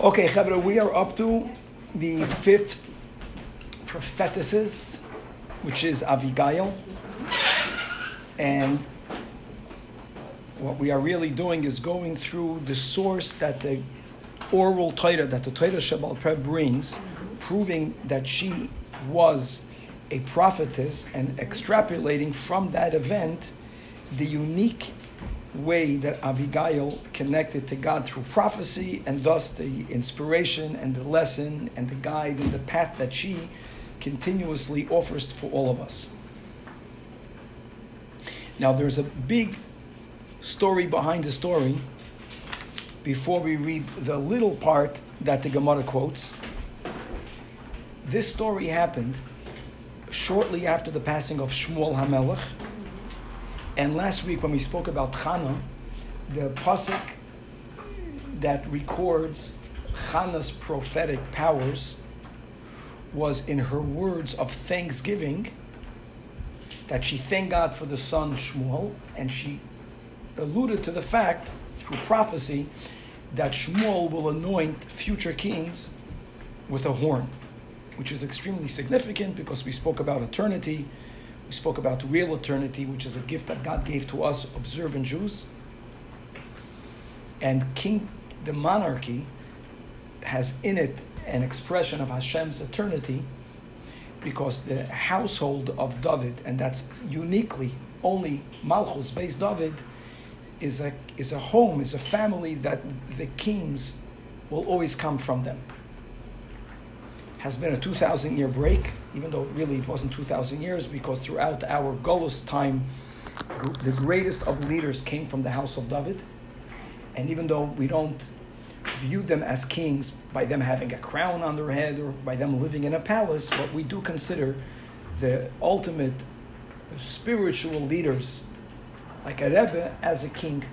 Okay, Chavra, we are up to the fifth prophetesses, which is Abigail. And what we are really doing is going through the source that the oral Torah, that the Torah Sheb'al Peh brings, proving that she was a prophetess and extrapolating from that event the unique way that Abigail connected to God through prophecy, and thus the inspiration and the lesson and the guide and the path that she continuously offers for all of us. Now, there's a big story behind the story before we read the little part that the Gemara quotes. This story happened shortly after the passing of Shmuel HaMelech, and last week, when we spoke about Chana, the pasuk that records Chana's prophetic powers was in her words of thanksgiving that she thanked God for the son Shmuel, and she alluded to the fact through prophecy that Shmuel will anoint future kings with a horn, which is extremely significant because we spoke about eternity we spoke about real eternity, which is a gift that God gave to us, observant Jews. And king, the monarchy, has in it an expression of Hashem's eternity because the household of David, and that's uniquely only Malchus Beis David, is a, is a home, is a family that the kings will always come from them has been a 2,000 year break, even though really it wasn't 2,000 years, because throughout our Golos time, the greatest of leaders came from the house of David. And even though we don't view them as kings by them having a crown on their head or by them living in a palace, but we do consider the ultimate spiritual leaders, like a Rebbe, as a king.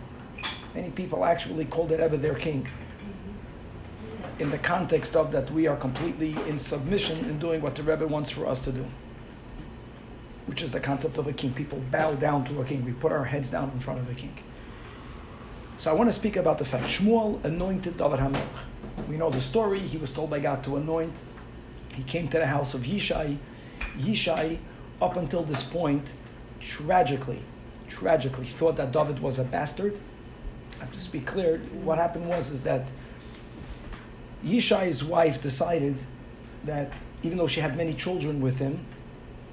Many people actually call the Rebbe their king in the context of that we are completely in submission in doing what the Rebbe wants for us to do, which is the concept of a king. People bow down to a king. We put our heads down in front of a king. So I want to speak about the fact Shmuel anointed David HaMelech. We know the story. He was told by God to anoint. He came to the house of Yishai. Yishai, up until this point, tragically, tragically thought that David was a bastard. I have to speak clear. What happened was is that Yishai's wife decided that even though she had many children with him,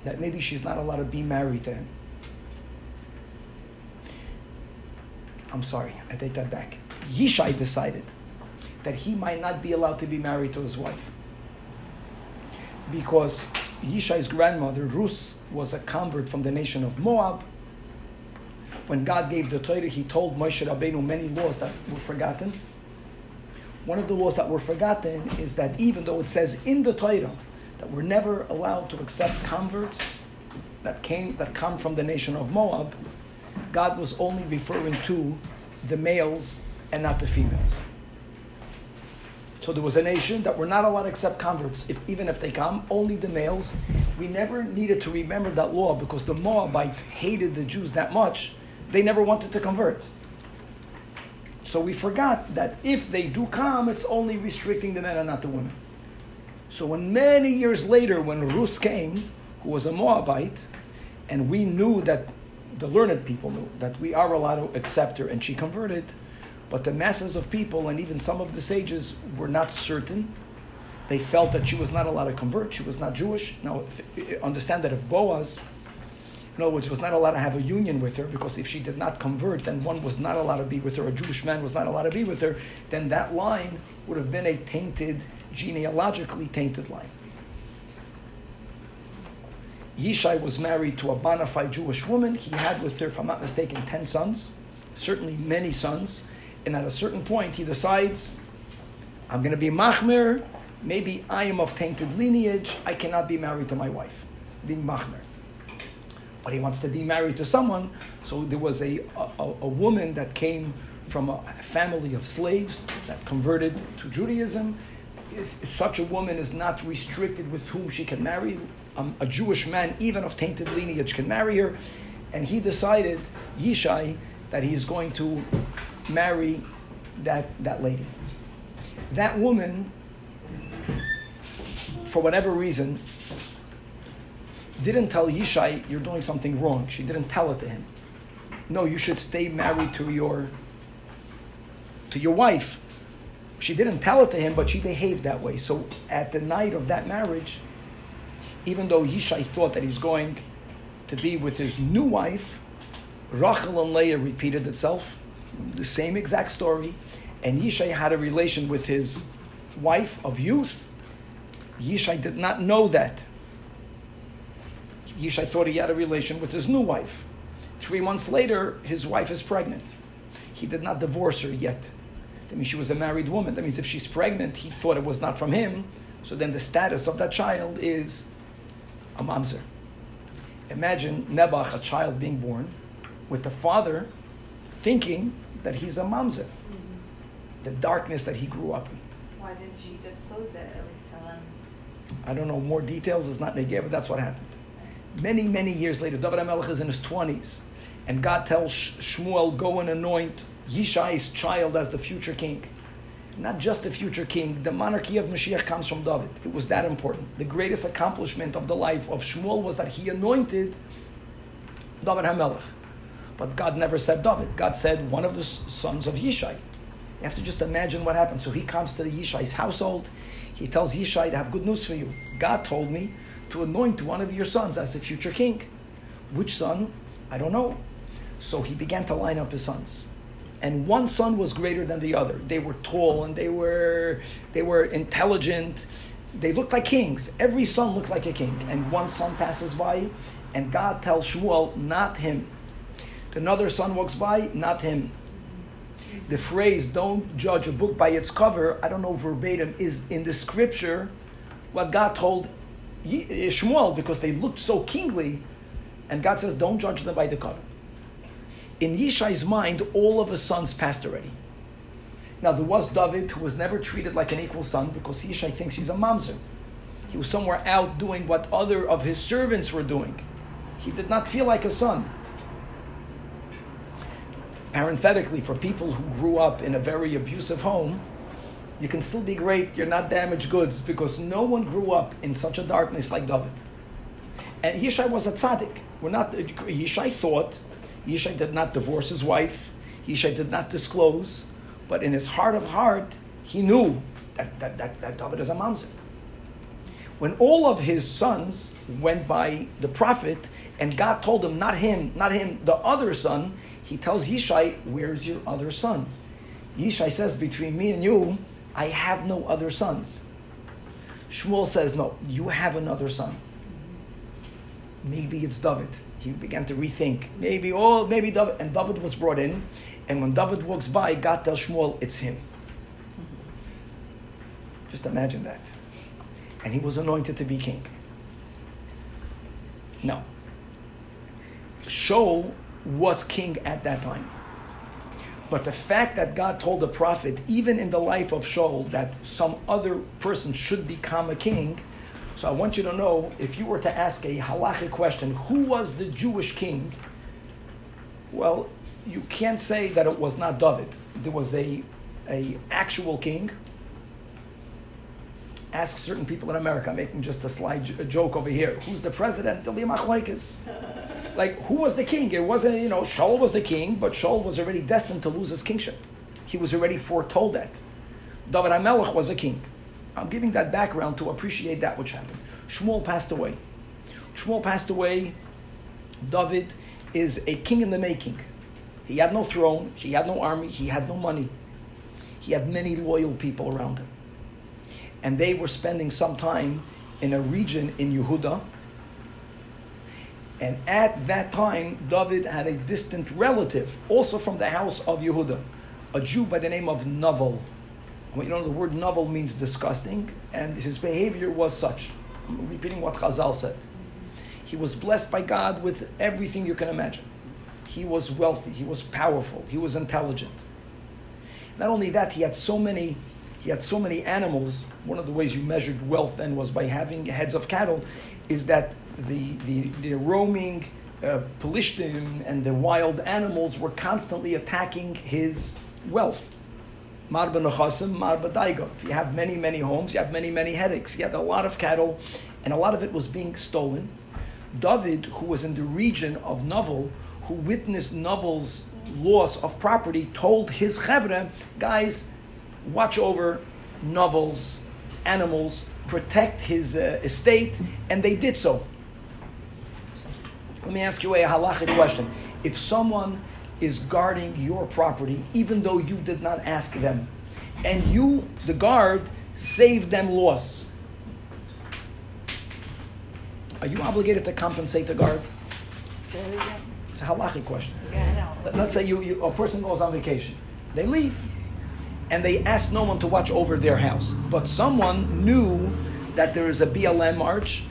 that maybe she's not allowed to be married to him. I'm sorry, I take that back. Yishai decided that he might not be allowed to be married to his wife. Because Yishai's grandmother, Rus, was a convert from the nation of Moab. When God gave the Torah, he told Moshe Rabbeinu many laws that were forgotten one of the laws that were forgotten is that even though it says in the Torah that we're never allowed to accept converts that came that come from the nation of Moab, God was only referring to the males and not the females. So there was a nation that were not allowed to accept converts, if, even if they come, only the males. We never needed to remember that law because the Moabites hated the Jews that much, they never wanted to convert. So we forgot that if they do come, it's only restricting the men and not the women. So when many years later, when Rus came, who was a Moabite, and we knew that the learned people knew that we are allowed to accept her, and she converted, but the masses of people and even some of the sages were not certain. They felt that she was not allowed to convert. She was not Jewish. Now, understand that if Boaz other words, was not allowed to have a union with her because if she did not convert, then one was not allowed to be with her. A Jewish man was not allowed to be with her. Then that line would have been a tainted, genealogically tainted line. Yishai was married to a bona fide Jewish woman. He had with her, if I'm not mistaken, 10 sons, certainly many sons. And at a certain point, he decides, I'm going to be Machmer. Maybe I am of tainted lineage. I cannot be married to my wife. Being Machmer but he wants to be married to someone. So there was a, a, a woman that came from a family of slaves that converted to Judaism. If such a woman is not restricted with whom she can marry, um, a Jewish man, even of tainted lineage, can marry her. and he decided, Yishai, that he's going to marry that, that lady. That woman, for whatever reason, didn't tell Yishai, you're doing something wrong. She didn't tell it to him. No, you should stay married to your to your wife. She didn't tell it to him, but she behaved that way. So at the night of that marriage, even though Yishai thought that he's going to be with his new wife, Rachel and Leah repeated itself, the same exact story, and Yishai had a relation with his wife of youth. Yishai did not know that. Yishai thought he had a relation with his new wife. Three months later, his wife is pregnant. He did not divorce her yet. That means she was a married woman. That means if she's pregnant, he thought it was not from him. So then the status of that child is a mamzer. Imagine Nebuch, a child being born, with the father thinking that he's a mamzer. Mm-hmm. The darkness that he grew up in. Why didn't she disclose it? At least tell him. I don't know more details. It's not negay, but that's what happened. Many, many years later, David HaMelech is in his 20s, and God tells Shmuel, go and anoint Yishai's child as the future king. Not just the future king, the monarchy of Mashiach comes from David. It was that important. The greatest accomplishment of the life of Shmuel was that he anointed David HaMelech. But God never said David. God said one of the sons of Yishai. You have to just imagine what happened. So he comes to Yishai's household. He tells Yishai, I have good news for you. God told me to anoint one of your sons as the future king. Which son? I don't know. So he began to line up his sons. And one son was greater than the other. They were tall and they were they were intelligent. They looked like kings. Every son looked like a king. And one son passes by, and God tells Shmuel, not him. Another son walks by, not him. The phrase, don't judge a book by its cover, I don't know verbatim, is in the scripture what God told Eh, Shmuel because they looked so kingly, and God says, "Don't judge them by the cover." In Yishai's mind, all of his sons passed already. Now there was David, who was never treated like an equal son because Yishai thinks he's a mamzer. He was somewhere out doing what other of his servants were doing. He did not feel like a son. Parenthetically, for people who grew up in a very abusive home, you can still be great, you're not damaged goods, because no one grew up in such a darkness like David. And Yishai was a tzaddik. We're not, Yishai thought, Yishai did not divorce his wife, Yishai did not disclose, but in his heart of heart, he knew that, that, that, that David is a mamzer. When all of his sons went by the prophet, and God told him, not him, not him, the other son, he tells Yishai, Where's your other son? Yishai says, Between me and you, I have no other sons. Shmuel says, No, you have another son. Maybe it's David. He began to rethink. Maybe, oh, maybe David. And David was brought in. And when David walks by, God tells Shmuel, It's him. Just imagine that. And he was anointed to be king. No. Shaul was king at that time. But the fact that God told the prophet, even in the life of Shaul, that some other person should become a king. So I want you to know if you were to ask a halachic question, who was the Jewish king? Well, you can't say that it was not David. There was a, a actual king. Ask certain people in America, I'm making just a slight j- a joke over here. Who's the president? There'll be like who was the king? It wasn't you know Shaul was the king, but Shaul was already destined to lose his kingship. He was already foretold that. David HaMelech was a king. I'm giving that background to appreciate that which happened. Shmuel passed away. Shmuel passed away. David is a king in the making. He had no throne, he had no army, he had no money. He had many loyal people around him. And they were spending some time in a region in Yehuda and at that time, David had a distant relative, also from the house of Yehuda, a Jew by the name of Novel. You know, the word novel means disgusting, and his behavior was such. I'm repeating what Chazal said. He was blessed by God with everything you can imagine. He was wealthy, he was powerful, he was intelligent. Not only that, he had so many he had so many animals. One of the ways you measured wealth then was by having heads of cattle, is that the, the, the roaming uh, Pelishtim and the wild animals were constantly attacking his wealth. Marba Nechasim, Marba Daigo. If you have many, many homes, you have many, many headaches. He had a lot of cattle, and a lot of it was being stolen. David, who was in the region of Novel, who witnessed Novel's loss of property, told his chevra, guys, watch over Novel's animals, protect his uh, estate, and they did so. Let me ask you a halachic question. If someone is guarding your property, even though you did not ask them, and you, the guard, saved them loss, are you obligated to compensate the guard? It's a halachic question. Yeah, Let's say you, you, a person goes on vacation. They leave. And they ask no one to watch over their house. But someone knew that there is a BLM march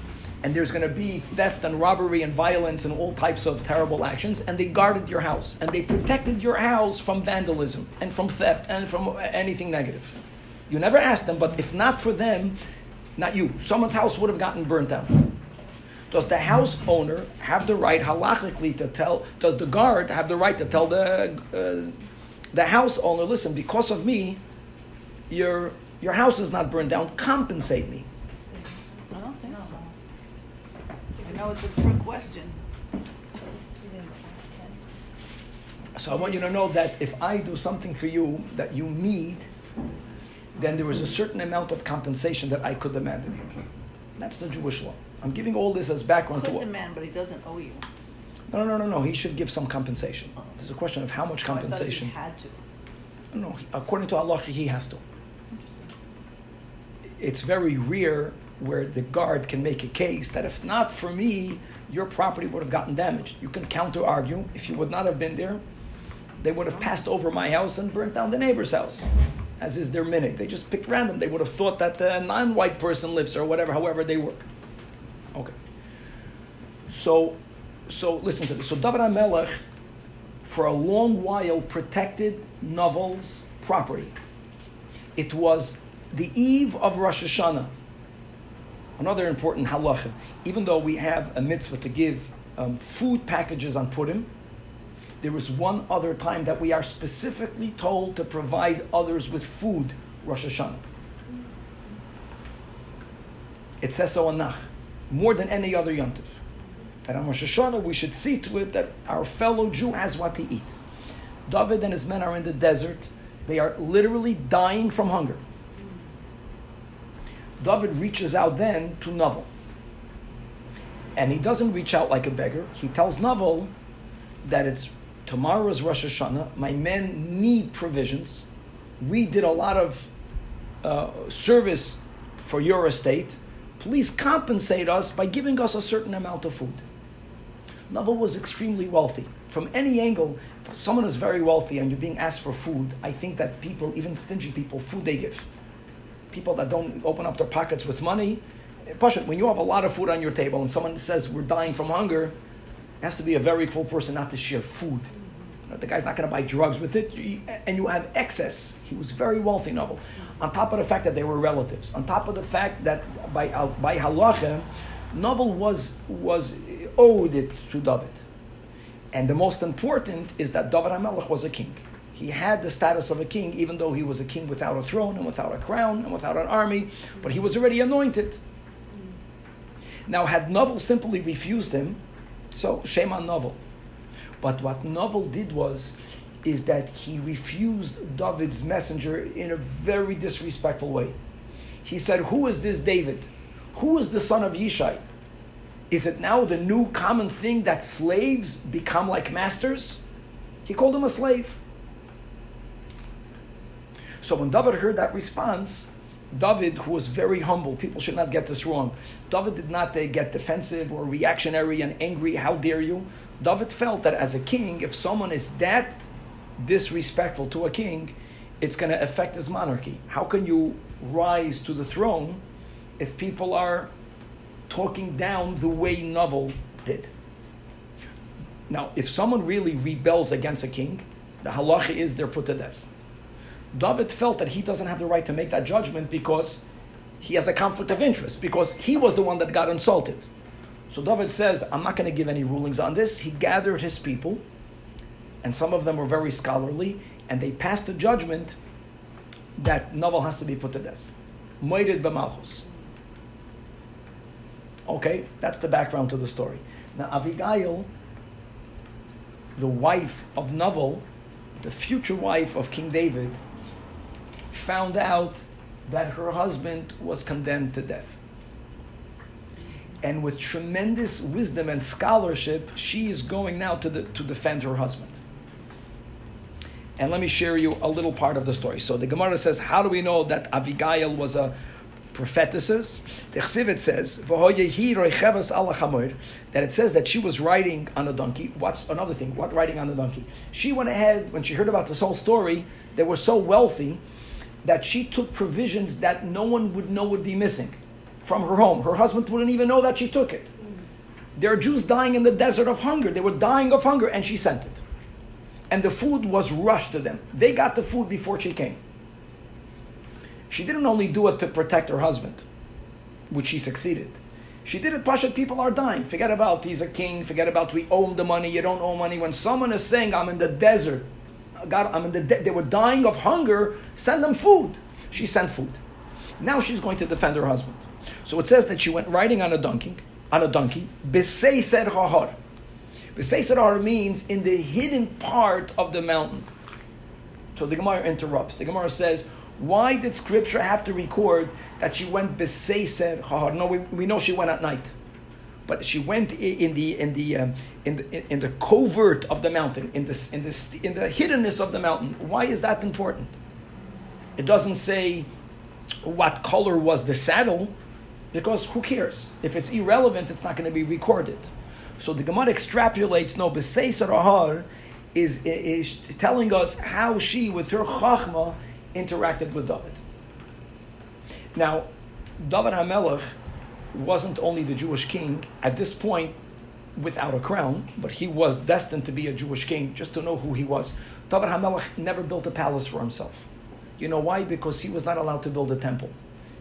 and there's going to be theft and robbery and violence and all types of terrible actions. And they guarded your house. And they protected your house from vandalism and from theft and from anything negative. You never asked them, but if not for them, not you, someone's house would have gotten burnt down. Does the house owner have the right halachically to tell? Does the guard have the right to tell the uh, the house owner, listen, because of me, your your house is not burned down. Compensate me. I don't think so. I know it's a trick question. So I want you to know that if I do something for you that you need, then there is a certain amount of compensation that I could demand of you. That's the Jewish law. I'm giving all this as background Could to what. demand, but he doesn't owe you. No, no, no, no. He should give some compensation. It's a question of how much Oh, I thought he compensation. had to. No, according to halacha, he has to. It's very rare where the guard can make a case that if not for me, your property would have gotten damaged. You can counter argue. If you would not have been there, they would have passed over my house and burnt down the neighbor's house, as is their minute. They just picked random. They would have thought that the non-white person lives or whatever, however they work. Okay. So, so listen to this. So David HaMelech, for a long while, protected Novel's property. It was the eve of Rosh Hashanah. Another important halacha. Even though we have a mitzvah to give um, food packages on Purim, there is one other time that we are specifically told to provide others with food, Rosh Hashanah. It says so on Nach, more than any other yontif. That on Rosh Hashanah we should see to it that our fellow Jew has what to eat. David and his men are in the desert. They are literally dying from hunger. David reaches out then to Naval. And he doesn't reach out like a beggar. He tells Naval that it's tomorrow's Rosh Hashanah. My men need provisions. We did a lot of uh, service for your estate. Please compensate us by giving us a certain amount of food. Naval was extremely wealthy. From any angle, someone is very wealthy and you're being asked for food, I think that people, even stingy people, food they give. People that don't open up their pockets with money, Pasha, when you have a lot of food on your table and someone says we're dying from hunger, it has to be a very full person not to share food. The guy's not going to buy drugs with it, and you have excess. He was very wealthy, Noble. On top of the fact that they were relatives, on top of the fact that by uh, by halacha, Noble was was owed it to David. And the most important is that David HaMelech was a king. He had the status of a king, even though he was a king without a throne and without a crown and without an army, but he was already anointed. Now, had Novel simply refused him, so shame on Novel. But what Novel did was, is that he refused David's messenger in a very disrespectful way. He said, Who is this David? Who is the son of Yishai? Is it now the new common thing that slaves become like masters? He called him a slave. So when David heard that response, David, who was very humble, people should not get this wrong. David did not uh, get defensive or reactionary and angry. How dare you? David felt that as a king, if someone is that disrespectful to a king, it's going to affect his monarchy. How can you rise to the throne if people are talking down the way Novel did? Now, if someone really rebels against a king, the halacha is they're put to death. David felt that he doesn't have the right to make that judgment because he has a conflict of interest, because he was the one that got insulted. So David says, I'm not going to give any rulings on this. He gathered his people, and some of them were very scholarly, and they passed a judgment that Naval has to be put to death. Moirid b'malchus. Okay, that's the background to the story. Now, Abigail, the wife of Naval, the future wife of King David, found out that her husband was condemned to death. And with tremendous wisdom and scholarship, she is going now to, the, to defend her husband. And let me share you a little part of the story. So the Gemara says, How do we know that Abigail was a prophetesses. The Chsivit says that it says that she was riding on a donkey. What's another thing? What riding on a donkey? She went ahead when she heard about this whole story. They were so wealthy that she took provisions that no one would know would be missing from her home. Her husband wouldn't even know that she took it. There are Jews dying in the desert of hunger. They were dying of hunger, and she sent it. And the food was rushed to them. They got the food before she came. She didn't only do it to protect her husband, which she succeeded. She did it, Pasha, people are dying. Forget about he's a king, forget about we owe him the money, you don't owe money. When someone is saying, I'm in the desert, God, the de-, they were dying of hunger, send them food. She sent food. Now she's going to defend her husband. So it says that she went riding on a donkey, on a donkey, Beseiser Hahar. Beseiser Hahar means in the hidden part of the mountain. So the Gemara interrupts. The Gemara says, why did Scripture have to record that she went beseiser hahar? No, we, we know she went at night, but she went in the in the um, in the in the covert of the mountain, in the in the in the hiddenness of the mountain. Why is that important? It doesn't say what color was the saddle, because who cares? If it's irrelevant, it's not going to be recorded. So the Gemara extrapolates no beseiser hahar is, is telling us how she, with her chachma, interacted with David. Now, David HaMelech wasn't only the Jewish king at this point without a crown, but he was destined to be a Jewish king, just to know who he was. David HaMelech never built a palace for himself. You know why? Because he was not allowed to build a temple.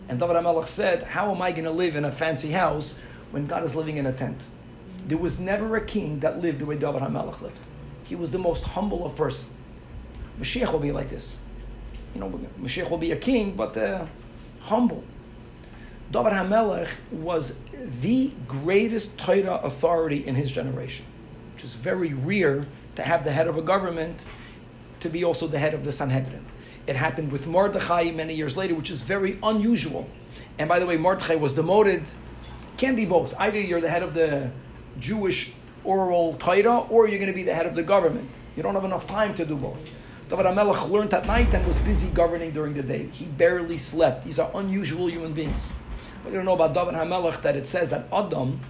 And David HaMelech said, How am I going to live in a fancy house when God is living in a tent? There was never a king that lived the way David HaMelech lived. He was the most humble of person. Mashiach will be like this you know, Mashiach will be a king, but uh, humble. David HaMelech was the greatest Torah authority in his generation, which is very rare to have the head of a government to be also the head of the Sanhedrin. It happened with Mordechai many years later, which is very unusual. And by the way, Mordechai was demoted. Can be both. Either you're the head of the Jewish oral Torah, or you're going to be the head of the government. You don't have enough time to do both. David HaMelech learned at night and was busy governing during the day. He barely slept. These are unusual human beings. But you don't know about David HaMelech that it says that Adam,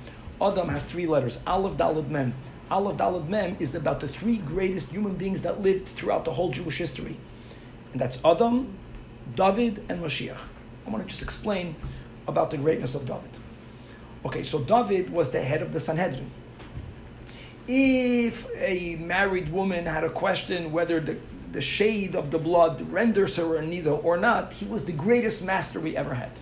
Adam has three letters, Aleph, Daled, Mem. Aleph, Daled, Mem is about the three greatest human beings that lived throughout the whole Jewish history. And that's Adam, David, and Mashiach. I want to just explain about the greatness of David. Okay, so David was the head of the Sanhedrin. If a married woman had a question whether the the shade of the blood renders her a nida or not, he was the greatest master we ever had.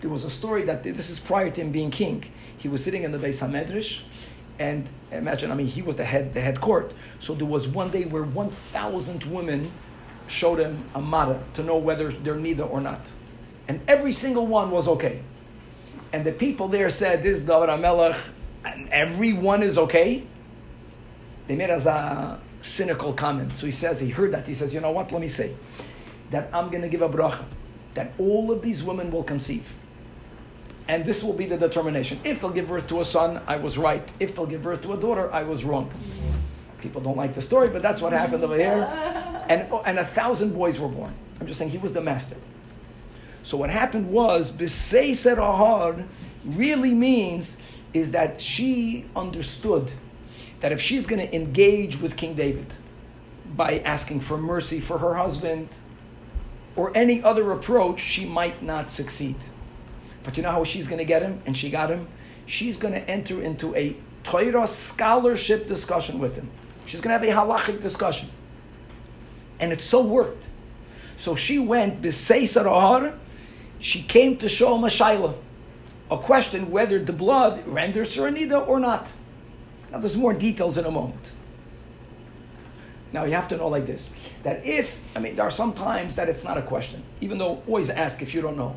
There was a story that this is prior to him being king. He was sitting in the Beis Hamedrash, and imagine, I mean, he was the head, the head court. So there was one day where 1,000 women showed him a mara to know whether they're nida or not. And every single one was okay. And the people there said, this is David HaMelech, and everyone is okay. They made us a cynical comment. So he says, he heard that. He says, you know what? Let me say that I'm going to give a bracha that all of these women will conceive. And this will be the determination. If they'll give birth to a son, I was right. If they'll give birth to a daughter, I was wrong. People don't like the story, but that's what happened over here. And, and a thousand boys were born. I'm just saying he was the master. So what happened was, Beseiser Hahar really means is that she understood that if she's going to engage with King David by asking for mercy for her husband or any other approach, she might not succeed. But you know how she's going to get him? And she got him? She's going to enter into a Torah scholarship discussion with him. She's going to have a halachic discussion. And it so worked. So she went, Beseiser Hahar, she came to show him a a question whether the blood renders her or not. Now, there's more details in a moment. Now, you have to know like this that if, I mean, there are some times that it's not a question, even though always ask if you don't know.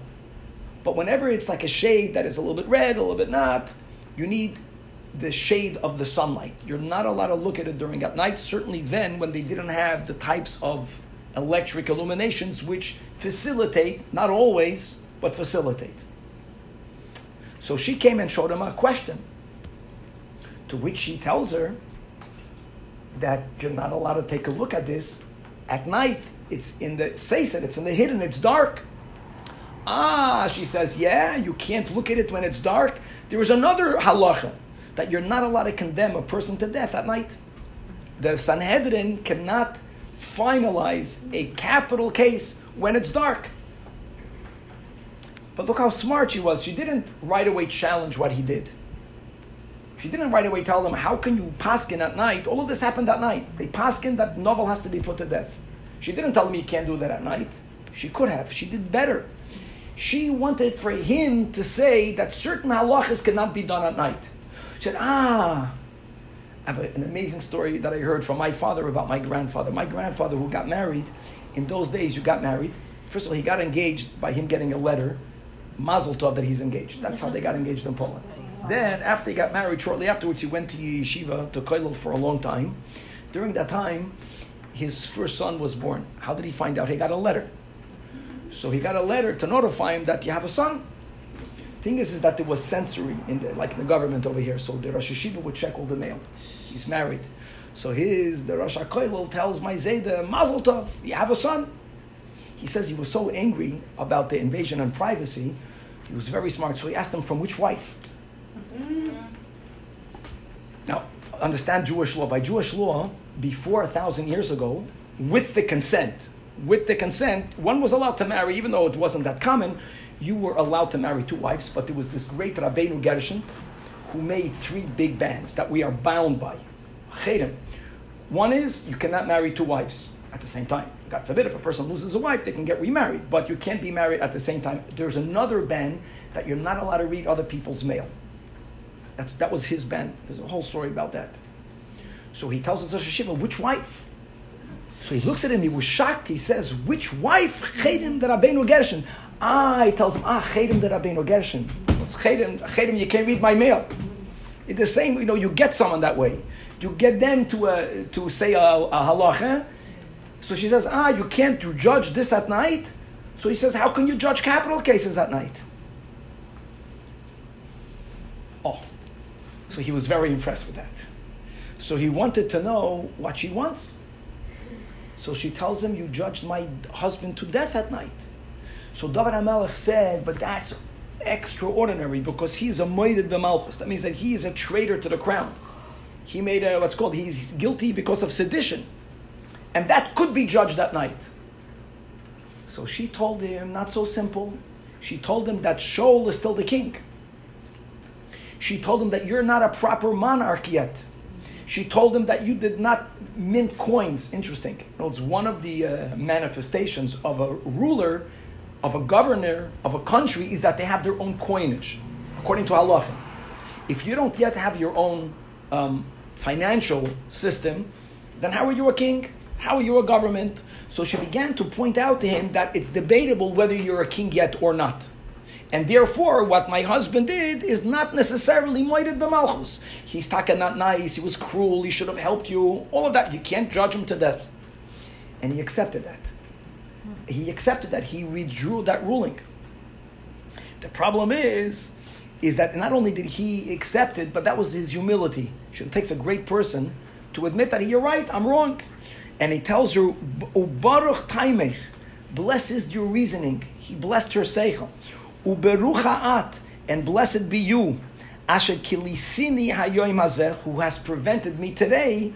But whenever it's like a shade that is a little bit red, a little bit not, you need the shade of the sunlight. You're not allowed to look at it during at night, certainly then when they didn't have the types of electric illuminations which facilitate, not always, but facilitate. So she came and showed him a question, to which he tells her that you're not allowed to take a look at this at night. It's in the says it, it's in the hidden, it's dark. Ah, she says, yeah, you can't look at it when it's dark. There is another halacha that you're not allowed to condemn a person to death at night. The Sanhedrin cannot finalize a capital case when it's dark. But look how smart she was. She didn't right away challenge what he did. She didn't right away tell them, how can you paskin at night? All of this happened at night. They paskin that Novel has to be put to death. She didn't tell him you can't do that at night. She could have. She did better. She wanted for him to say that certain halachas cannot be done at night. She said, ah, I have an amazing story that I heard from my father about my grandfather. My grandfather, who got married, in those days, you got married. First of all, he got engaged by him getting a letter, mazel tov, that he's engaged. That's how they got engaged in Poland. Then, after he got married, shortly afterwards, he went to yeshiva, to kollel for a long time. During that time, his first son was born. How did he find out? He got a letter. So he got a letter to notify him that you have a son. Thing is, is that there was censoring in the, like in the government over here. So the Rosh Yeshiva would check all the mail. He's married. So his, the Rosh HaKoilel tells my Zayda, Mazel Tov, you have a son. He says he was so angry about the invasion on privacy, he was very smart. So he asked him from which wife? Mm-hmm. Now, understand Jewish law. By Jewish law, before a thousand years ago, with the consent, with the consent, one was allowed to marry, even though it wasn't that common. You were allowed to marry two wives, but there was this great Rabbeinu Gershon who made three big bans that we are bound by. One is you cannot marry two wives at the same time. God forbid, if a person loses a wife, they can get remarried, but you can't be married at the same time. There's another ban that you're not allowed to read other people's mail. That's, that was his ban. There's a whole story about that. So he tells us, a Shiva, which wife? So he looks at him, he was shocked. He says, Which wife? Cherem the Rabbeinu Gershon. Ah, he tells him, Ah, Cherem the Rabbeinu Gershon. What's Cherem? Cherem, you can't read my mail. It's the same, you know, you get someone that way. You get them to, uh, to say a, a halacha. So she says, Ah, you can't judge this at night. So he says, How can you judge capital cases at night? Oh. So he was very impressed with that. So he wanted to know what she wants. So she tells him, You judged my husband to death at night. So David HaMelech said, But that's extraordinary because he is a moirid b'malchus. That means that he is a traitor to the crown. He made a, what's called, he's guilty because of sedition. And that could be judged that night. So she told him, not so simple. She told him that Shaul is still the king. She told him that you're not a proper monarch yet. She told him that you did not mint coins. Interesting. It's one of the uh, manifestations of a ruler, of a governor, of a country is that they have their own coinage, according to halacha. If you don't yet have your own um, financial system, then how are you a king? How are you a government? So she began to point out to him that it's debatable whether you're a king yet or not. And therefore, what my husband did is not necessarily moirid b'malchus. He's taka not nice, he was cruel, he should have helped you, all of that. You can't judge him to death. And he accepted that. He accepted that. He withdrew that ruling. The problem is, is that not only did he accept it, but that was his humility. It takes a great person to admit that you're right, I'm wrong. And he tells her, Ubaruch taimech, blesses your reasoning. He blessed her seichel. Uberuchaat, and blessed be you, Asher kilisini hayoim hazeh, who has prevented me today,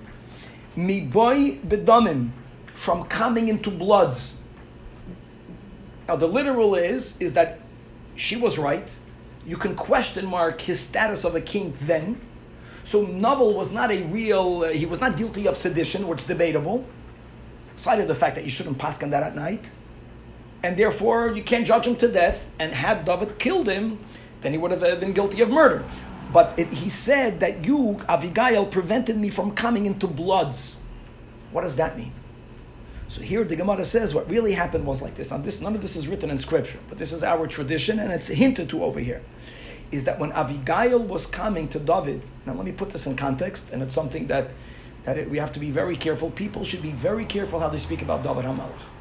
mi boy bedomim, from coming into bloods. Now the literal is is that she was right. You can question mark his status of a king then. So Novel was not a real. Uh, he was not guilty of sedition, which is debatable. Aside of the fact that you shouldn't pass on that at night and therefore you can't judge him to death. And had David killed him, then he would have uh, been guilty of murder. But it, he said that you, Avigail, prevented me from coming into bloods. What does that mean? So here the Gemara says what really happened was like this. Now, this none of this is written in scripture, but this is our tradition, and it's hinted to over here. Is that when Avigail was coming to David? Now, let me put this in context, and it's something that that it, we have to be very careful. People should be very careful how they speak about David Hamelech.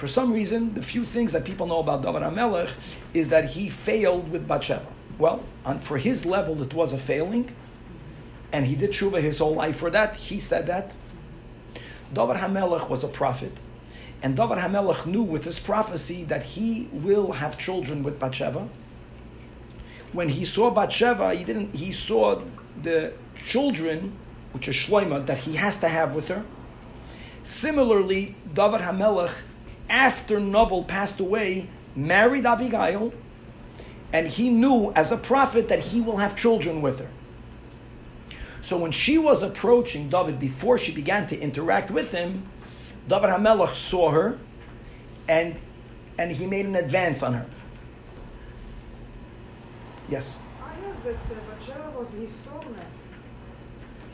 For some reason, the few things that people know about David Hamelech is that he failed with Bathsheba. Well, on, for his level, it was a failing, and he did tshuva his whole life for that. He said that. David Hamelech was a prophet, and David Hamelech knew with his prophecy that he will have children with Bathsheba. When he saw Bathsheba, he didn't. He saw the children which is Shloima, that he has to have with her. Similarly, David Hamelech, after Novel passed away, married Abigail, and he knew as a prophet that he will have children with her. So when she was approaching David before she began to interact with him, David Hamelech saw her, and and he made an advance on her. Yes. I heard that uh, was his soulmate.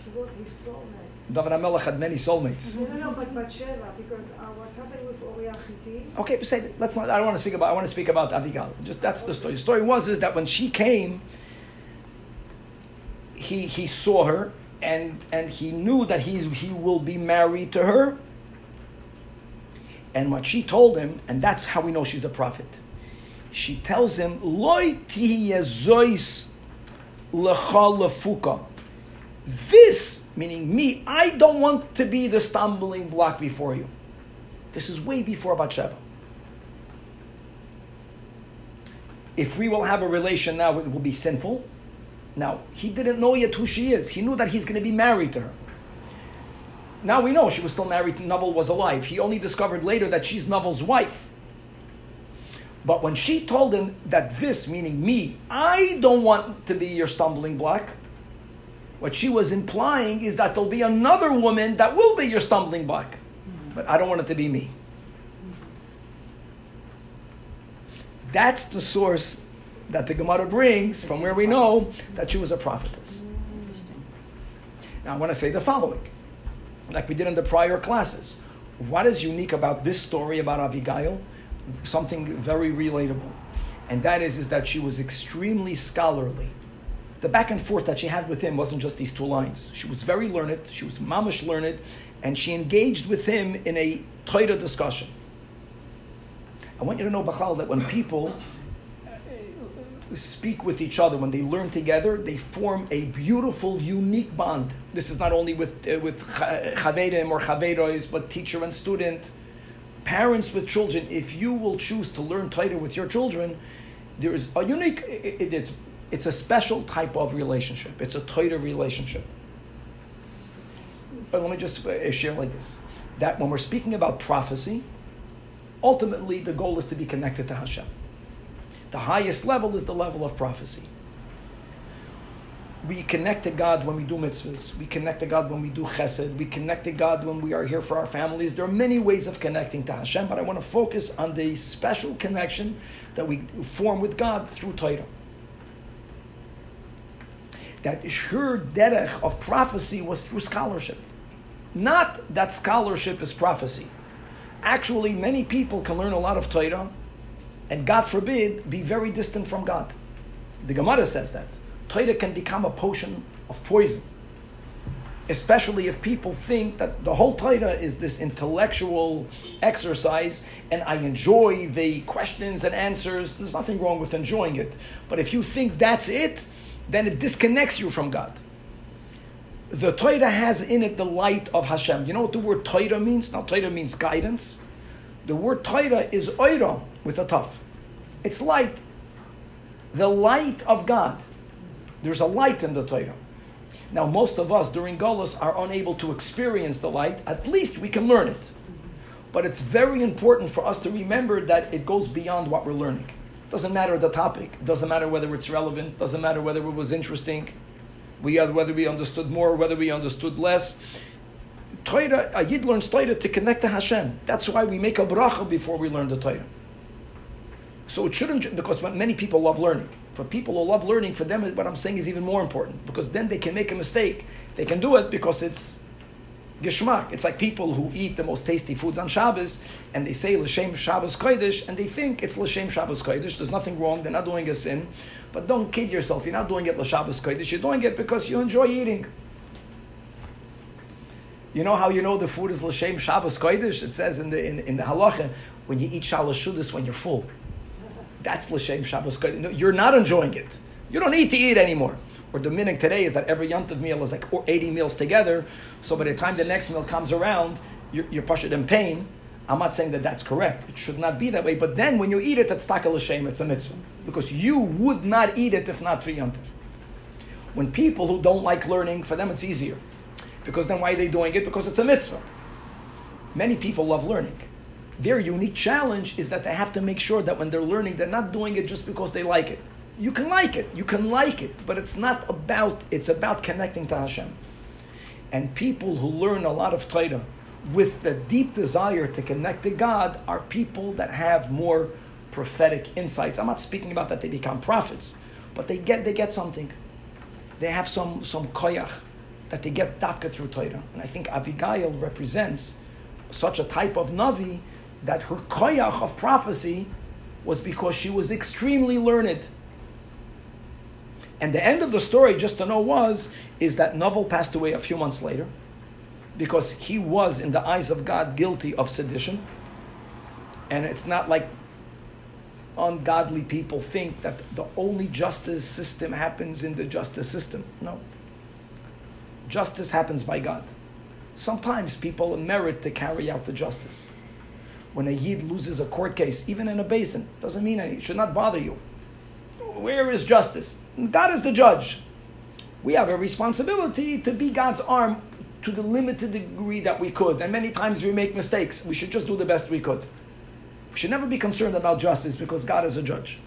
She was his soulmate. David Hamelech had many soulmates. No, no, no, but Bathsheba, because uh, what's happened with Uriah Hittite, Okay, but say let's not. I don't want to speak about. I want to speak about Abigail. Just that's the story. The story was is that when she came, he he saw her and and he knew that he's he will be married to her. And what she told him, and that's how we know she's a prophet. She tells him, "Loi tiyezois lecha lefuka." This, meaning me, I don't want to be the stumbling block before you. This is way before Bathsheba. If we will have a relation now, it will be sinful. Now, he didn't know yet who she is. He knew that he's going to be married to her. Now we know she was still married, Novel was alive. He only discovered later that she's Novel's wife. But when she told him that this, meaning me, I don't want to be your stumbling block, what she was implying is that there'll be another woman that will be your stumbling block. But I don't want it to be me. That's the source that the Gemara brings from where we know that she was a prophetess. Now I want to say the following, like we did in the prior classes. What is unique about this story about Abigail? Something very relatable. And that is, is that she was extremely scholarly. The back and forth that she had with him wasn't just these two lines. She was very learned, she was mamish learned, and she engaged with him in a Torah discussion. I want you to know, Bachal, that when people speak with each other, when they learn together, they form a beautiful, unique bond. This is not only with uh, with chaverim or chaveros, but teacher and student, parents with children. If you will choose to learn Torah with your children, there is a unique. It, it's it's a special type of relationship. It's a Torah relationship. But let me just uh, share like this: that when we're speaking about prophecy, ultimately the goal is to be connected to Hashem. The highest level is the level of prophecy. We connect to God when we do mitzvahs. We connect to God when we do chesed. We connect to God when we are here for our families. There are many ways of connecting to Hashem, but I want to focus on the special connection that we form with God through Torah. That sure derech of prophecy was through scholarship. Not that scholarship is prophecy. Actually, many people can learn a lot of Torah and God forbid, be very distant from God. The Gemara says that. Torah can become a potion of poison. Especially if people think that the whole Torah is this intellectual exercise and I enjoy the questions and answers. There's nothing wrong with enjoying it. But if you think that's it, then it disconnects you from God. The Torah has in it the light of Hashem. You know what the word Torah means? Now, Torah means guidance. The word Torah is oira with a tough. It's light. The light of God. There's a light in the Torah. Now, most of us during Golos are unable to experience the light. At least we can learn it. But it's very important for us to remember that it goes beyond what we're learning. Doesn't matter the topic. Doesn't matter whether it's relevant. Doesn't matter whether it was interesting. We had whether we understood more, whether we understood less. Torah, a Yid learns Torah to connect to Hashem. That's why we make a bracha before we learn the Torah. So it shouldn't, because many people love learning. For people who love learning, for them, what I'm saying is even more important because then they can make a mistake. They can do it because it's geschmack. It's like people who eat the most tasty foods on Shabbos and they say L'Shem Shabbos Kodesh and they think it's L'Shem Shabbos Kodesh. There's nothing wrong. They're not doing a sin. But don't kid yourself. You're not doing it L'Shabbos Kodesh. You're doing it because you enjoy eating. You know how you know the food is L'Shem Shabbos Kodesh? It says in the, in, in the halacha, when you eat Shalosh Shudas when you're full. That's L'Shem Shabbos Kodesh. No, you're not enjoying it. You don't need to eat anymore. Or the minute today is that every Yontiv meal is like 80 meals together. So by the time the next meal comes around, you're, you're pushed in pain. I'm not saying that that's correct. It should not be that way. But then when you eat it, it's taka l'shem, it's a mitzvah. Because you would not eat it if not for Yontiv. When people who don't like learning, for them it's easier. Because then why are they doing it? Because it's a mitzvah. Many people love learning. Their unique challenge is that they have to make sure that when they're learning, they're not doing it just because they like it. You can like it, you can like it, but it's not about, it's about connecting to Hashem. And people who learn a lot of Torah with the deep desire to connect to God are people that have more prophetic insights. I'm not speaking about that they become prophets, but they get, they get something. They have some, some koyach that they get dafka through Torah. And I think Abigail represents such a type of Navi that her koyach of prophecy was because she was extremely learned. And the end of the story, just to know, was is that Naval passed away a few months later because he was, in the eyes of God, guilty of sedition. And it's not like ungodly people think that the only justice system happens in the justice system. No. Justice happens by God. Sometimes people merit to carry out the justice. When a yid loses a court case, even in a Beis Din, doesn't mean anything. It should not bother you. Where is justice? God is the judge. We have a responsibility to be God's arm to the limited degree that we could. And many times we make mistakes. We should just do the best we could. We should never be concerned about justice because God is a judge.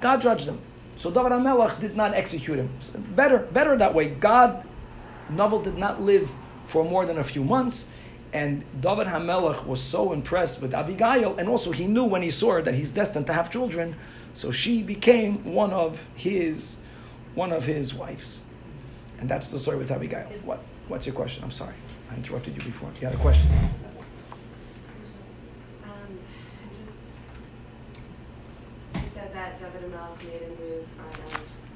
God judged them. So David HaMelech did not execute him. Better, better that way. God, Naval did not live for more than a few months. And David HaMelech was so impressed with Abigail, and also he knew when he saw her that he's destined to have children. So she became one of his, one of his wives. And that's the story with Abigail. What? What's your question? I'm sorry. I interrupted you before. You had a question? Um, just, you said that David made a move on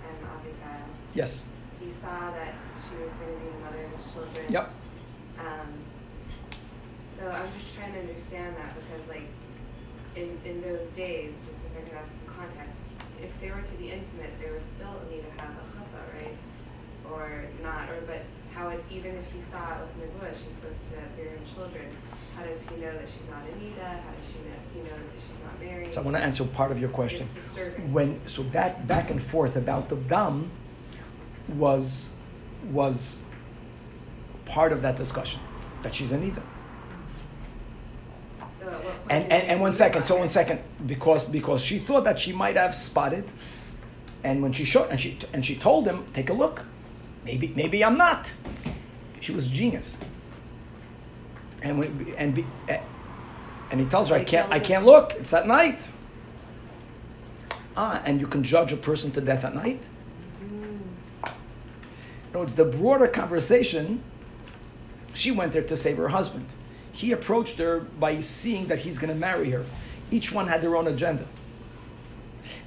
and Abigail. Yes. He saw that she was going to be the mother of his children. Yep. Um, so I'm just trying to understand that because, like, in, in those days, just if I could have some context, if they were to be intimate, there was still need to have a chuppah, right? Or but how it, even if he saw it with Nebuah, she's supposed to bear him children. How does he know that she's not Anita? How does she know he know that she's not married? So I want to answer part of your question. It's disturbing. When so that back and forth about the dam was was part of that discussion that she's Anita. So And, and, and one second, on so one second, because because she thought that she might have spotted, and when she showed and she and she told him, take a look, maybe maybe I'm not. She was a genius. And when, and be, and he tells her, I can't I can't look. It's at night. Ah, and you can judge a person to death at night. No, it's the broader conversation. She went there to save her husband. He approached her by seeing that he's going to marry her. Each one had their own agenda.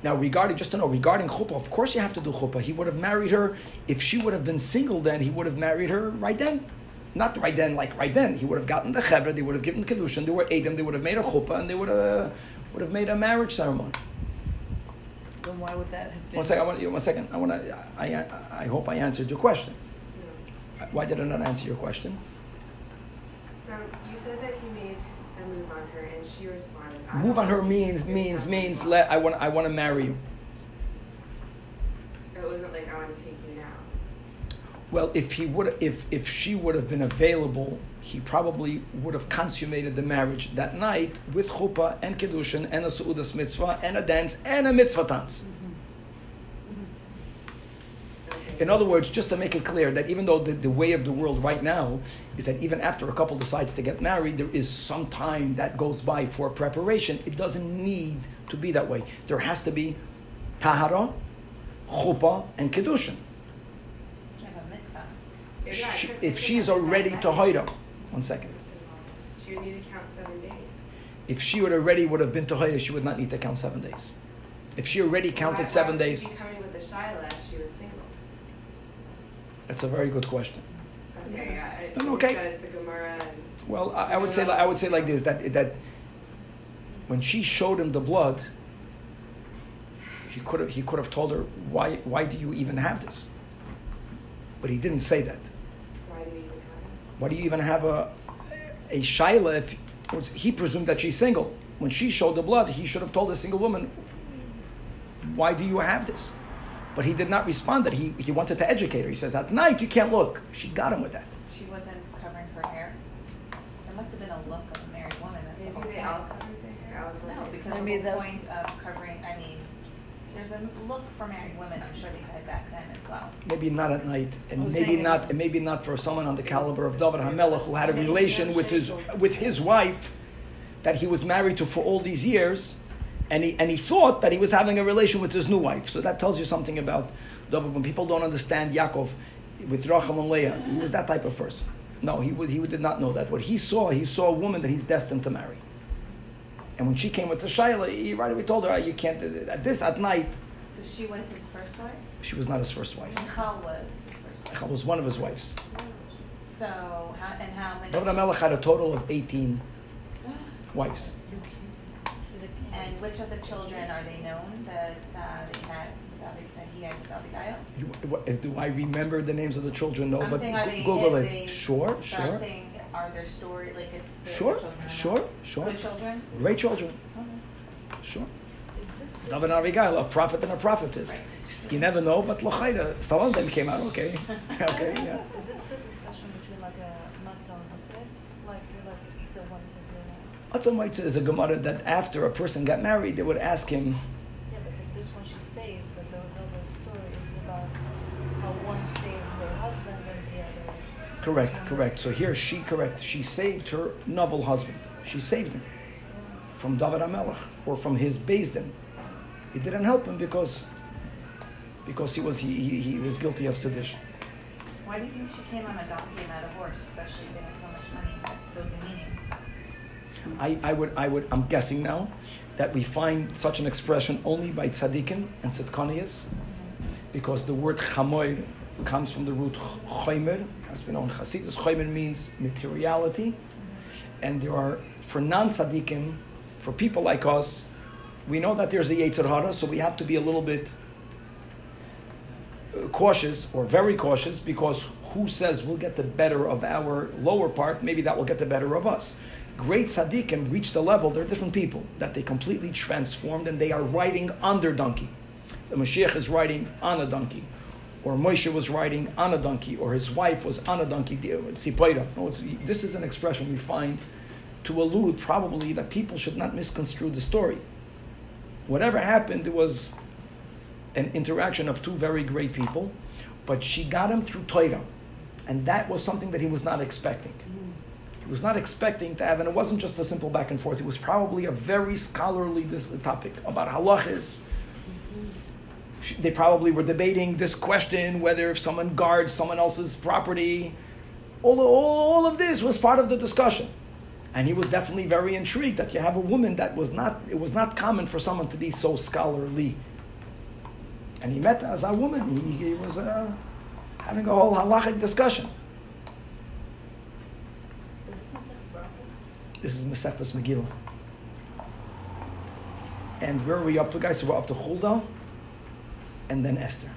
Now, regarding, just to know, regarding chuppah, of course you have to do chuppah. He would have married her, if she would have been single then, he would have married her right then. Not right then, like right then. He would have gotten the chevra, they would have given the kedushin, they were Adam, they would have made a chuppah, and they would have, would have made a marriage ceremony. Then why would that have been? One second, I want, one second. I, want to, I, I I hope I answered your question. No. Why did I not answer your question? From you said that he made a move on her and she responded. I Move on her means means means let I want I want to marry you. It wasn't like I want to take you now. Well, if he would if if she would have been available, he probably would have consummated the marriage that night with chuppah and kedushin and a seudas mitzvah and a dance and a mitzvah dance. Okay. In other words, just to make it clear that even though the, the way of the world right now is that even after a couple decides to get married, there is some time that goes by for preparation. It doesn't need to be that way. There has to be tahara, chuppah and kedushin. They have a mikvah. If She- not, she- could- if she's already that to night. Haida, one second. She would need to count seven days. If she would already would have been to Haida, she would not need to count seven days. If she already counted seven days, be coming with Shiloh if she was single? That's a very good question. Okay, yeah. I- No, no, I okay. That is the Gemara and. Well, I, I would say I would say like this that that when she showed him the blood, he could have he could have told her why why do you even have this, but he didn't say that. Why do you even have this? Why do you even have a a shaila if he presumed that she's single? When she showed the blood, he should have told a single woman, "Why do you have this?" But he did not respond. That he he wanted to educate her. He says, "At night you can't look." She got him with that. She wasn't covering her hair. There must have been a look of a married woman. That's the Maybe whole they point. all covered their hair. I was No, wondering. because Maybe the that's- whole point of covering, I mean, there's a look for married women, I'm sure they had back then as well. Maybe not at night, I and maybe not, and maybe not for someone on the caliber of David Hamelech who had a relation with his with his wife that he was married to for all these years, and he and he thought that he was having a relation with his new wife. So that tells you something about When people don't understand Yaakov with Rachel and Leah, he was that type of person. No, he would, he did not know that. What he saw, he saw a woman that he's destined to marry. And when she came with the Shaila, he right away told her, "Ah, "You can't." At this at night, So she was his first wife? she was not his first wife. Michal was his first wife. Michal was one of his wives. So, how, and how many? David had a total of 18 wives. And which of the children are they known that uh, they had, that he had with Abigail? You, what, do I remember the names of the children? No, I'm but saying, are they- Google it. they- sure, So I'm sure. saying, are there story, like it's the Sure, sure, sure. Good children? Great children, Okay. sure. The- David and Abigail, a prophet and a prophetess. Right. You never know, but Lochayda, some of them came out okay. okay, yeah. Is this the discussion between like a matzah and matzah? Like, like the one is a... Atzon Maitza is a Gemara that after a person got married, they would ask him, Yeah, but if this one she's saved, but those other stories about how one saved her husband and the other... correct, correct. So here she correct. She saved her noble husband. She saved him from David HaMelech or from his Beis Din. It didn't help him because because he was he, he, he was guilty of sedition. Why do you think she came on a donkey and not a horse, especially if they had so much money? That's so demeaning. I, I would I would I'm guessing now that we find such an expression only by tzaddikim and tzedkaniyas because the word chamoir comes from the root choimer, as we know in Hasidus. Choimer means materiality, and there are for non tzaddikim, for people like us, we know that there's a yetzer hara, so we have to be a little bit uh, cautious or very cautious because who says we'll get the better of our lower part? Maybe that will get the better of us. Great tzaddikim reach the level, they're different people, that they completely transformed and they are riding on their donkey. The Mashiach is riding on a donkey, or Moshe was riding on a donkey, or his wife was on a donkey. Tzipoira. Uh, no, this is an expression we find to allude probably that people should not misconstrue the story. Whatever happened, it was an interaction of two very great people, but she got him through Torah, and that was something that he was not expecting. Was not expecting to have, and it wasn't just a simple back and forth. It was probably a very scholarly topic about halachas. They probably were debating this question whether if someone guards someone else's property. All, all of this was part of the discussion. And he was definitely very intrigued that you have a woman that was not, it was not common for someone to be so scholarly. And he met as a woman. He, he was uh, having a whole halachic discussion. Is it Masech Brachos? This is Masechtas Megillah. And where are we up to, guys? So we're up to Huldah and then Esther.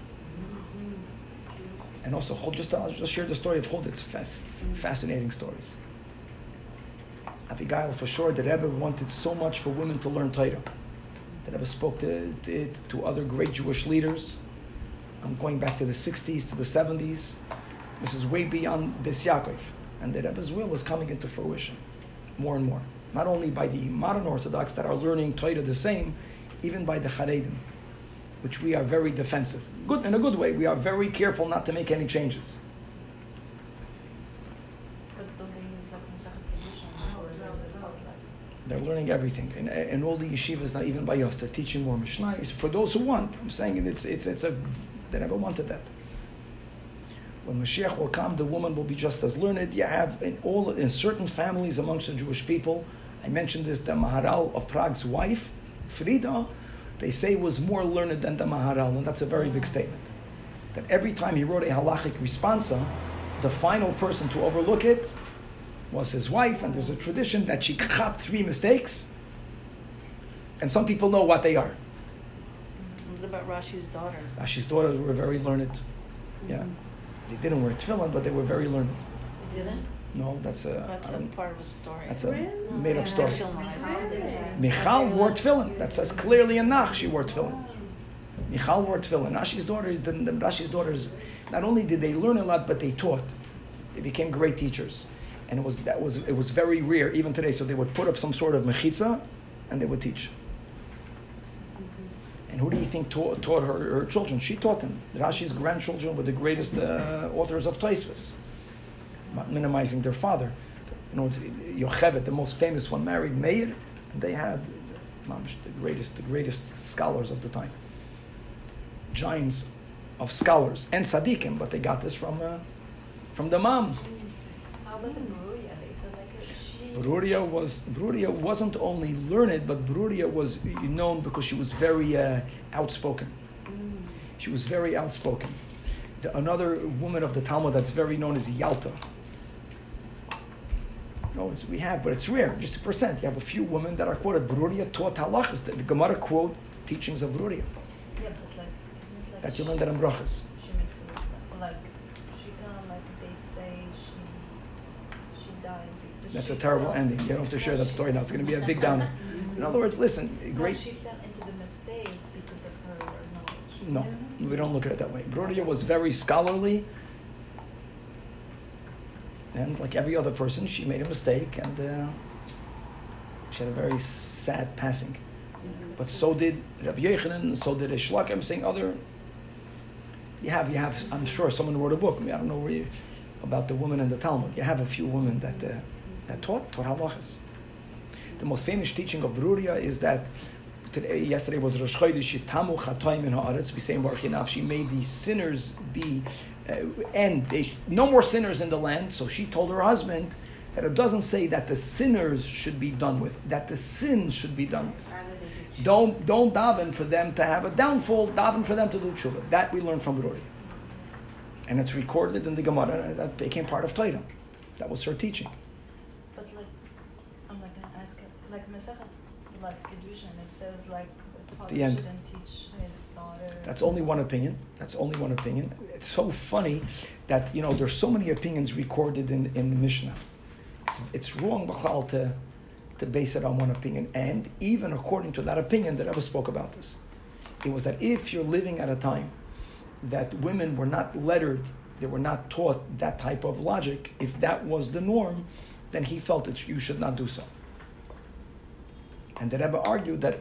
And also, just I'll just share the story of Huldah. It's fa- fascinating stories. Abigail, for sure, the Rebbe wanted so much for women to learn Torah. The Rebbe spoke to, to, to other great Jewish leaders. I'm going back to the 60s, to the 70s. This is way beyond Beis Yaakov. And the Rebbe's will is coming into fruition more and more. Not only by the modern Orthodox that are learning Torah the same, even by the Haredim, which we are very defensive. Good in a good way. We are very careful not to make any changes. They use like Masech Kedushin or they use it out like... They're learning everything. And, and all the yeshivas, not even by us, they're teaching more Mishnah. For those who want, I'm saying it's, it's, it's a, they never wanted that. When Mashiach will come, the woman will be just as learned. You have in all in certain families amongst the Jewish people. I mentioned this. The Maharal of Prague's wife, Frida, they say was more learned than the Maharal, and that's a very big statement. That every time he wrote a halachic responsa, the final person to overlook it was his wife, and there's a tradition that she caught three mistakes, and some people know what they are. What about Rashi's daughters? Rashi's daughters were very learned. Yeah, they didn't wear tefillin, but they were very learned. Didn't? No, that's a That's a part of a story. that's a Really? made-up story. Fictionalized. Michal wore tefillin. That says clearly in Nach she wore tefillin. Michal wore tefillin. Rashi's daughters, the, the Rashi's daughters, not only did they learn a lot, but they taught. They became great teachers, and it was that was it was very rare even today. So they would put up some sort of mechitza, and they would teach. And who do you think taught, taught her, her children? She taught them. Rashi's grandchildren were the greatest uh, authors of Tosfos, not minimizing their father. You know, it's Yocheved, the most famous one, married Meir, and they had the greatest, the greatest scholars of the time. Giants of scholars and tzaddikim, but they got this from, uh, from the mom. How about the Bruria? They said like uh, she. Bruria was Bruria wasn't only learned, but Bruria was known because she was very uh, outspoken. She was very outspoken. The, another woman of the Talmud that's very known is Yalta. No, it's, we have, but it's rare, just a percent. You have a few women that are quoted. Bruria taught halachas. The, the Gemara quote teachings of Bruria Yeah, but like, isn't like that you learned that in brachas. She makes it up. Like, she kind of like they say she she died. because That's a terrible ending. You don't have to share that story now. It's going to be a big downer. In other words, listen, great. she fell into the mistake because of her knowledge. No, we don't look at it that way. Bruria was very scholarly, and like every other person, she made a mistake, and uh, she had a very sad passing. But so did Rabbi Yochanan, so did Reish Lakish. I'm saying other. You have, you have. I'm sure someone wrote a book. I, mean, I don't know where you about the woman in the Talmud. You have a few women that uh, that taught taught halachas. The most famous teaching of Bruria is that today, yesterday was Rosh Chodesh Tamu Chatoim in Haaretz. We say in Baruch she made the sinners be uh, end. They, no more sinners in the land. So she told her husband that it doesn't say that the sinners should be done with, that the sin should be done with. Do Don't don't daven for them to have a downfall. Daven for them to do tshuva. That we learned from Bruria, and it's recorded in the Gemara. That became part of Torah. That was her teaching. But like, I'm like gonna ask it. Like Masechet, Kedushin, it says like the father The end. shouldn't teach his daughter. That's only one opinion. That's only one opinion. It's so funny that you know there's so many opinions recorded in, in the Mishnah. It's, it's wrong, Bachal, to to base it on one opinion. And even according to that opinion, that ever spoke about this, it was that if you're living at a time that women were not lettered, they were not taught that type of logic. If that was the norm, then he felt that you should not do so. And the Rebbe argued that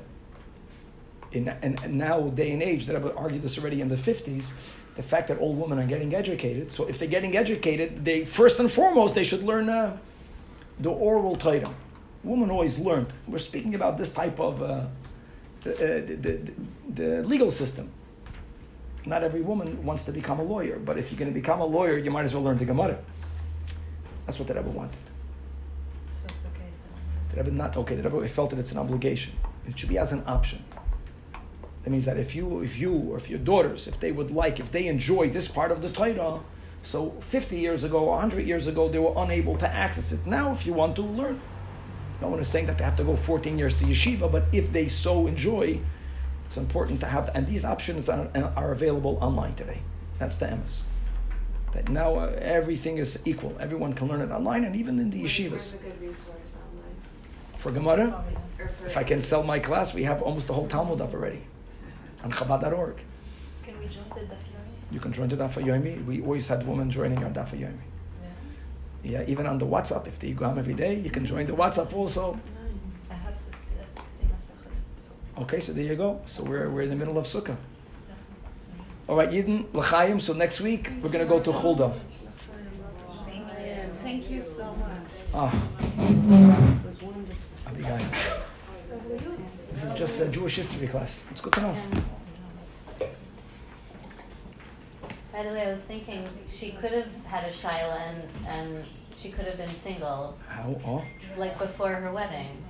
in, in, in now day and age, that I would argue this already in the 50s, the fact that all women are getting educated. So if they're getting educated, they first and foremost they should learn uh, the oral Torah. Women always learned. We're speaking about this type of uh, the, uh, the, the, the legal system. Not every woman wants to become a lawyer, but if you're going to become a lawyer, you might as well learn the Gemara. That's what the Rebbe wanted. So it's okay to. The Rebbe not okay. The Rebbe felt that it's an obligation. It should be as an option. That means that if you, if you, or if your daughters, if they would like, if they enjoy this part of the Torah, so 50 years ago, 100 years ago, they were unable to access it. Now, if you want to learn, no one is saying that they have to go 14 years to yeshiva, but if they so enjoy, it's important to have, and these options are, are available online today. That's the emes. That now uh, everything is equal. Everyone can learn it online, and even in the yeshivas. Where's a good resource online? For Gemara, if I can sell my class, we have almost the whole Talmud up already on Chabad.org. Can we join the Daf? You can join the Daf Yomi. We always had women joining our Daf Yomi. Yeah. Yeah, even on the WhatsApp, if they go home every day, you can join the WhatsApp also. I have 60, uh, 16 Masechets. So. Okay, so there you go. So we're, we're in the middle of Sukkah. All right, Yidden, L'chaim. So next week, we're going to go to you. Thank you so much. Ah, This is just a Jewish history class. It's good to know. By the way, I was thinking she could have had a Shaila and, and she could have been single, How? Oh, like before her wedding.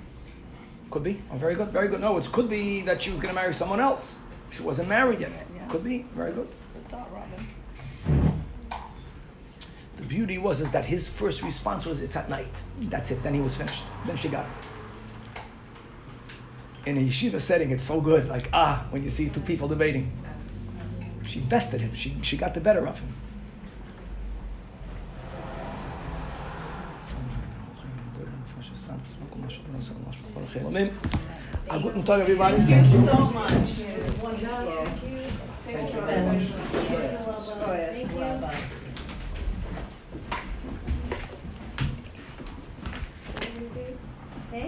could be. Oh, very good. Very good. No, it could be that she was going to marry someone else. She wasn't married yet. Could be. Very good. Good thought, Robin. The beauty was is that his first response was, "It's at night." That's it. Then he was finished. Then she got it. In a yeshiva setting, it's so good. Like ah, when you see two people debating, she bested him. She she got the better of him. Ah, guten Tag, everybody. Thank you so much. Wonderful. Thank you.